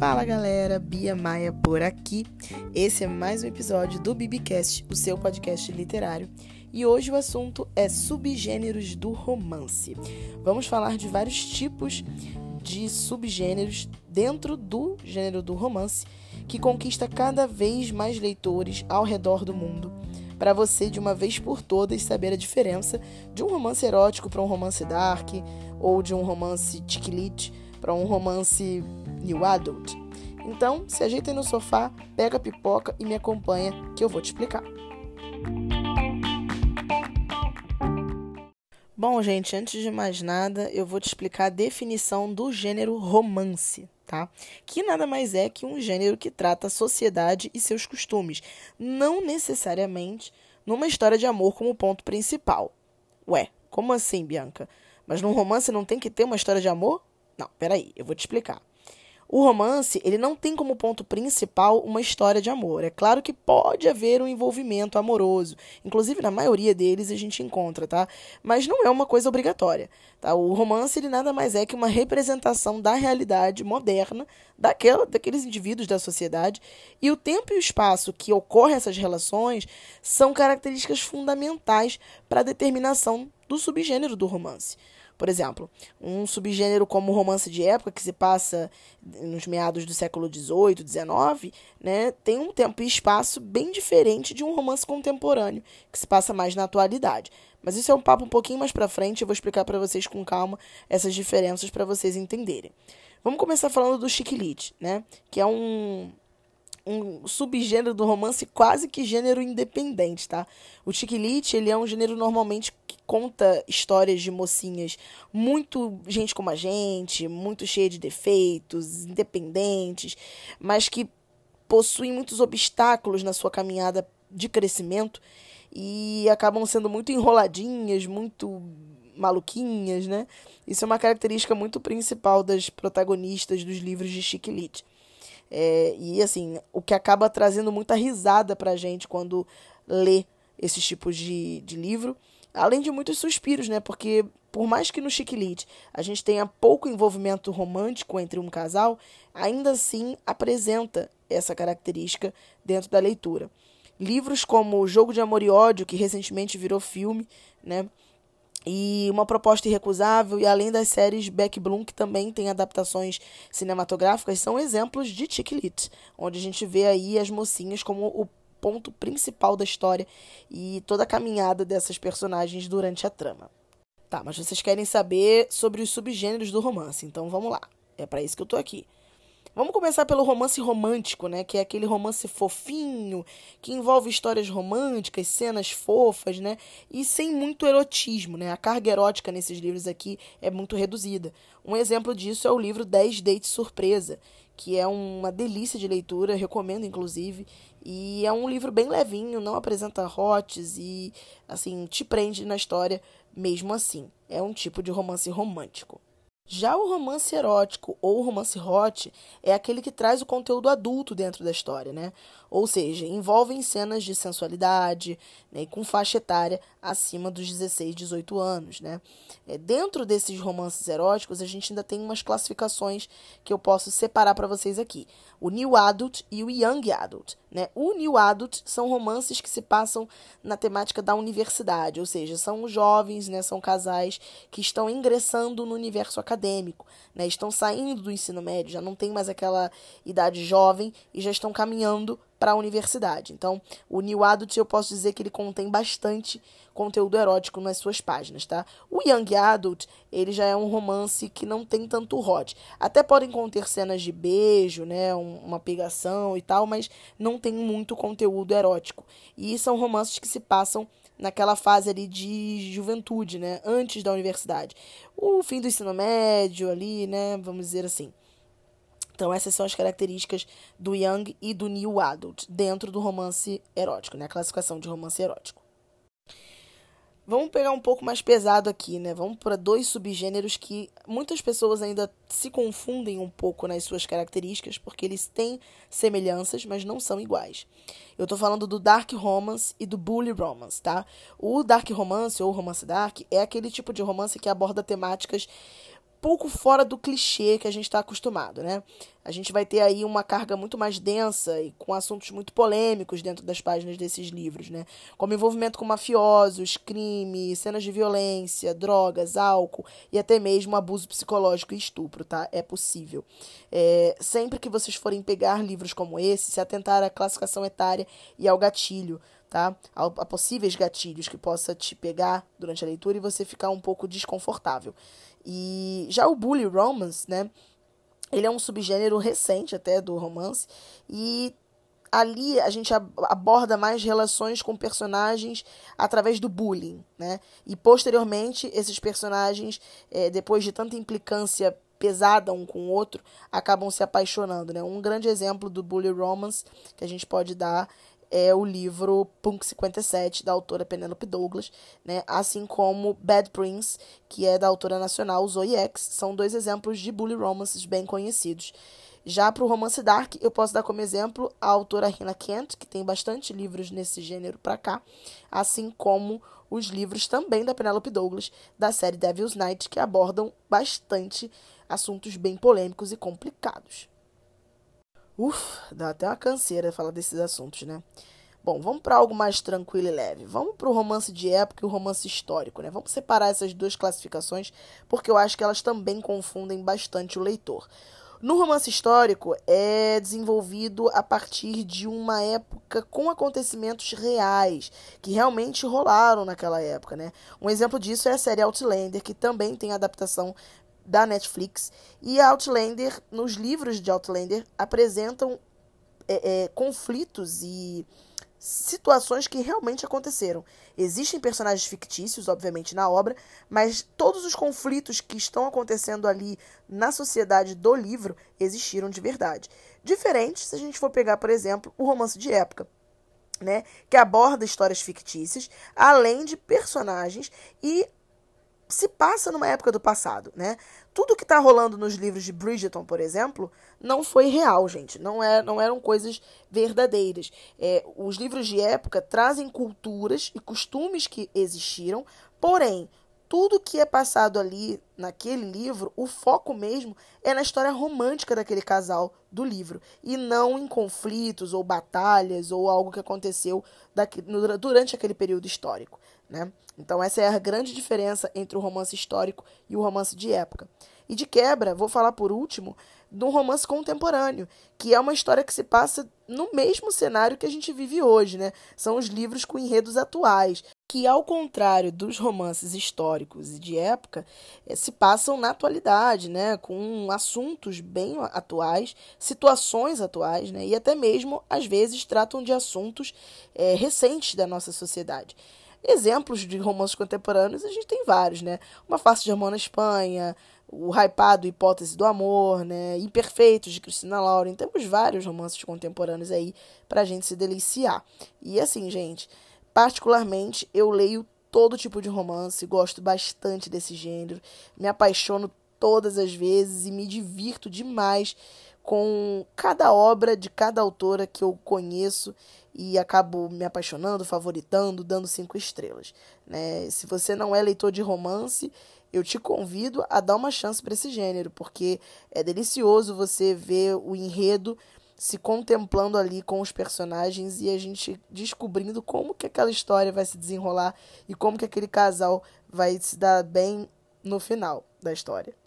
Fala galera, Bia Maia por aqui. Esse é mais um episódio do Bibicast, o seu podcast literário. E hoje o assunto é subgêneros do romance. Vamos falar de vários tipos de subgêneros dentro do gênero do romance que conquista cada vez mais leitores ao redor do mundo. Para você, de uma vez por todas, saber a diferença de um romance erótico para um romance dark, ou de um romance chick lit para um romance new adult. Então, se ajeita aí no sofá, pega a pipoca e me acompanha que eu vou te explicar. Bom, gente, antes de mais nada, eu vou te explicar a definição do gênero romance, tá? Que nada mais é que um gênero que trata a sociedade e seus costumes, não necessariamente numa história de amor como ponto principal. Ué, como assim, Bianca? Mas num romance não tem que ter uma história de amor? Não, peraí, eu vou te explicar. O romance, ele não tem como ponto principal uma história de amor. É claro que pode haver um envolvimento amoroso. Inclusive, na maioria deles a gente encontra, tá? Mas não é uma coisa obrigatória, tá? O romance, ele nada mais é que uma representação da realidade moderna daquela, daqueles indivíduos da sociedade. E o tempo e o espaço que ocorrem essas relações são características fundamentais para a determinação do subgênero do romance. Por exemplo, um subgênero como romance de época, que se passa nos meados do século XVIII, XIX, né, tem um tempo e espaço bem diferente de um romance contemporâneo, que se passa mais na atualidade. Mas isso é um papo um pouquinho mais para frente, eu vou explicar para vocês com calma essas diferenças para vocês entenderem. Vamos começar falando do chiquilite, né, que é um um subgênero do romance quase que gênero independente, tá? O chiquilite, ele é um gênero normalmente conta histórias de mocinhas muito gente como a gente, muito cheia de defeitos, independentes, mas que possuem muitos obstáculos na sua caminhada de crescimento e acabam sendo muito enroladinhas, muito maluquinhas, né? Isso é uma característica muito principal das protagonistas dos livros de Chiquilite. É, e assim, o que acaba trazendo muita risada pra gente quando lê esses tipos de, de livro. Além de muitos suspiros, né? Porque por mais que no Chiquilite a gente tenha pouco envolvimento romântico entre um casal, ainda assim apresenta essa característica dentro da leitura. Livros como O Jogo de Amor e Ódio, que recentemente virou filme, né? E uma proposta irrecusável, e além das séries Beck Bloom, que também tem adaptações cinematográficas, são exemplos de chick lit, onde a gente vê aí as mocinhas como o ponto principal da história e toda a caminhada dessas personagens durante a trama. Tá, mas vocês querem saber sobre os subgêneros do romance, então vamos lá. É para isso que eu tô aqui. Vamos começar pelo romance romântico, né? Que é aquele romance fofinho, que envolve histórias românticas, cenas fofas, né? E sem muito erotismo, né? A carga erótica nesses livros aqui é muito reduzida. Um exemplo disso é o livro 10 Dates Surpresa, que é uma delícia de leitura, recomendo inclusive. E é um livro bem levinho, não apresenta hotes e, assim, te prende na história mesmo assim. É um tipo de romance romântico. Já o romance erótico ou romance hot é aquele que traz o conteúdo adulto dentro da história, né? Ou seja, envolvem cenas de sensualidade né, com faixa etária acima dos 16, 18 anos, né? É, dentro desses romances eróticos, a gente ainda tem umas classificações que eu posso separar para vocês aqui. O New Adult e o Young Adult, né? O New Adult são romances que se passam na temática da universidade, ou seja, são jovens, né, são casais que estão ingressando no universo acadêmico, né? Estão saindo do ensino médio, já não tem mais aquela idade jovem e já estão caminhando para a universidade. Então, o New Adult eu posso dizer que ele contém bastante conteúdo erótico nas suas páginas, tá? O Young Adult, ele já é um romance que não tem tanto hot. Até podem conter cenas de beijo, né, uma pegação e tal, mas não tem muito conteúdo erótico. E são romances que se passam naquela fase ali de juventude, né, antes da universidade. O fim do ensino médio ali, né, vamos dizer assim. Então, essas são as características do Young e do New Adult dentro do romance erótico, né? A classificação de romance erótico. Vamos pegar um pouco mais pesado aqui, né? Vamos para dois subgêneros que muitas pessoas ainda se confundem um pouco nas suas características, porque eles têm semelhanças, mas não são iguais. Eu tô falando do Dark Romance e do Bully Romance, tá? O Dark Romance ou Romance Dark é aquele tipo de romance que aborda temáticas pouco fora do clichê que a gente está acostumado, né? A gente vai ter aí uma carga muito mais densa e com assuntos muito polêmicos dentro das páginas desses livros, né? Como envolvimento com mafiosos, crime, cenas de violência, drogas, álcool e até mesmo abuso psicológico e estupro, tá? É possível. É, sempre que vocês forem pegar livros como esse, se atentar à classificação etária e ao gatilho, tá? A, a possíveis gatilhos que possa te pegar durante a leitura e você ficar um pouco desconfortável. E já o bully romance, né? Ele é um subgênero recente até do romance e ali a gente aborda mais relações com personagens através do bullying, né? E posteriormente esses personagens, é, depois de tanta implicância pesada um com o outro, acabam se apaixonando, né? Um grande exemplo do bully romance que a gente pode dar é o livro Punk 57, da autora Penelope Douglas, né? assim como Bad Prince, que é da autora nacional Zoe X. São dois exemplos de bully romances bem conhecidos. Já para o romance dark, eu posso dar como exemplo a autora Hannah Kent, que tem bastante livros nesse gênero para cá, assim como os livros também da Penelope Douglas, da série Devil's Night, que abordam bastante assuntos bem polêmicos e complicados. Uf, dá até uma canseira falar desses assuntos, né? Bom, vamos para algo mais tranquilo e leve. Vamos para o romance de época e o romance histórico, né? Vamos separar essas duas classificações, porque eu acho que elas também confundem bastante o leitor. No romance histórico, é desenvolvido a partir de uma época com acontecimentos reais, que realmente rolaram naquela época, né? Um exemplo disso é a série Outlander, que também tem adaptação da Netflix. E Outlander, nos livros de Outlander, apresentam é, é, conflitos e situações que realmente aconteceram. Existem personagens fictícios, obviamente, na obra, mas todos os conflitos que estão acontecendo ali na sociedade do livro existiram de verdade. Diferente se a gente for pegar, por exemplo, o romance de época. Né, que aborda histórias fictícias, além de personagens e se passa numa época do passado, né? Tudo que está rolando nos livros de Bridgerton, por exemplo, não foi real, gente. Não, é, não eram coisas verdadeiras. É, os livros de época trazem culturas e costumes que existiram, porém, tudo que é passado ali naquele livro, o foco mesmo é na história romântica daquele casal do livro e não em conflitos ou batalhas ou algo que aconteceu daqui, no, durante aquele período histórico. Né? Então, essa é a grande diferença entre o romance histórico e o romance de época. E de quebra, vou falar por último do romance contemporâneo, que é uma história que se passa no mesmo cenário que a gente vive hoje, né? São os livros com enredos atuais, que ao contrário dos romances históricos e de época, eh, se passam na atualidade, né? Com assuntos bem atuais, situações atuais, né? E até mesmo, às vezes, tratam de assuntos é, recentes da nossa sociedade. Exemplos de romances contemporâneos a gente tem vários, né? Uma Face de Amor na Espanha, o hypado Hipótese do Amor, né? Imperfeitos de Cristina Lauren. Temos vários romances contemporâneos aí pra gente se deliciar. E assim, gente, particularmente eu leio todo tipo de romance, gosto bastante desse gênero, me apaixono todas as vezes e me divirto demais com cada obra de cada autora que eu conheço e acabo me apaixonando, favoritando, dando cinco estrelas. Né? Se você não é leitor de romance, eu te convido a dar uma chance para esse gênero, porque é delicioso você ver o enredo se contemplando ali com os personagens e a gente descobrindo como que aquela história vai se desenrolar e como que aquele casal vai se dar bem no final da história.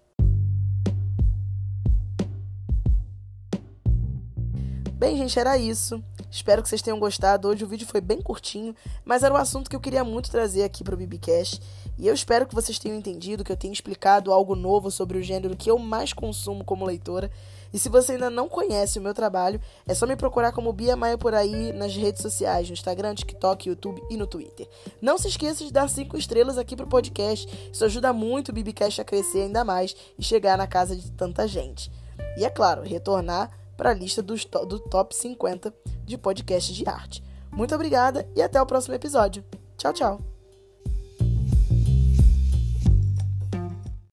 Bem, gente, era isso. Espero que vocês tenham gostado. Hoje o vídeo foi bem curtinho, mas era um assunto que eu queria muito trazer aqui para o BBcast. E eu espero que vocês tenham entendido, que eu tenha explicado algo novo sobre o gênero que eu mais consumo como leitora. E se você ainda não conhece o meu trabalho, é só me procurar como Bia Maia por aí nas redes sociais, no Instagram, TikTok, YouTube e no Twitter. Não se esqueça de dar cinco estrelas aqui pro podcast. Isso ajuda muito o BBcast a crescer ainda mais e chegar na casa de tanta gente. E é claro, retornar para a lista dos to do top 50 de podcasts de arte. Muito obrigada e até o próximo episódio. Tchau, tchau!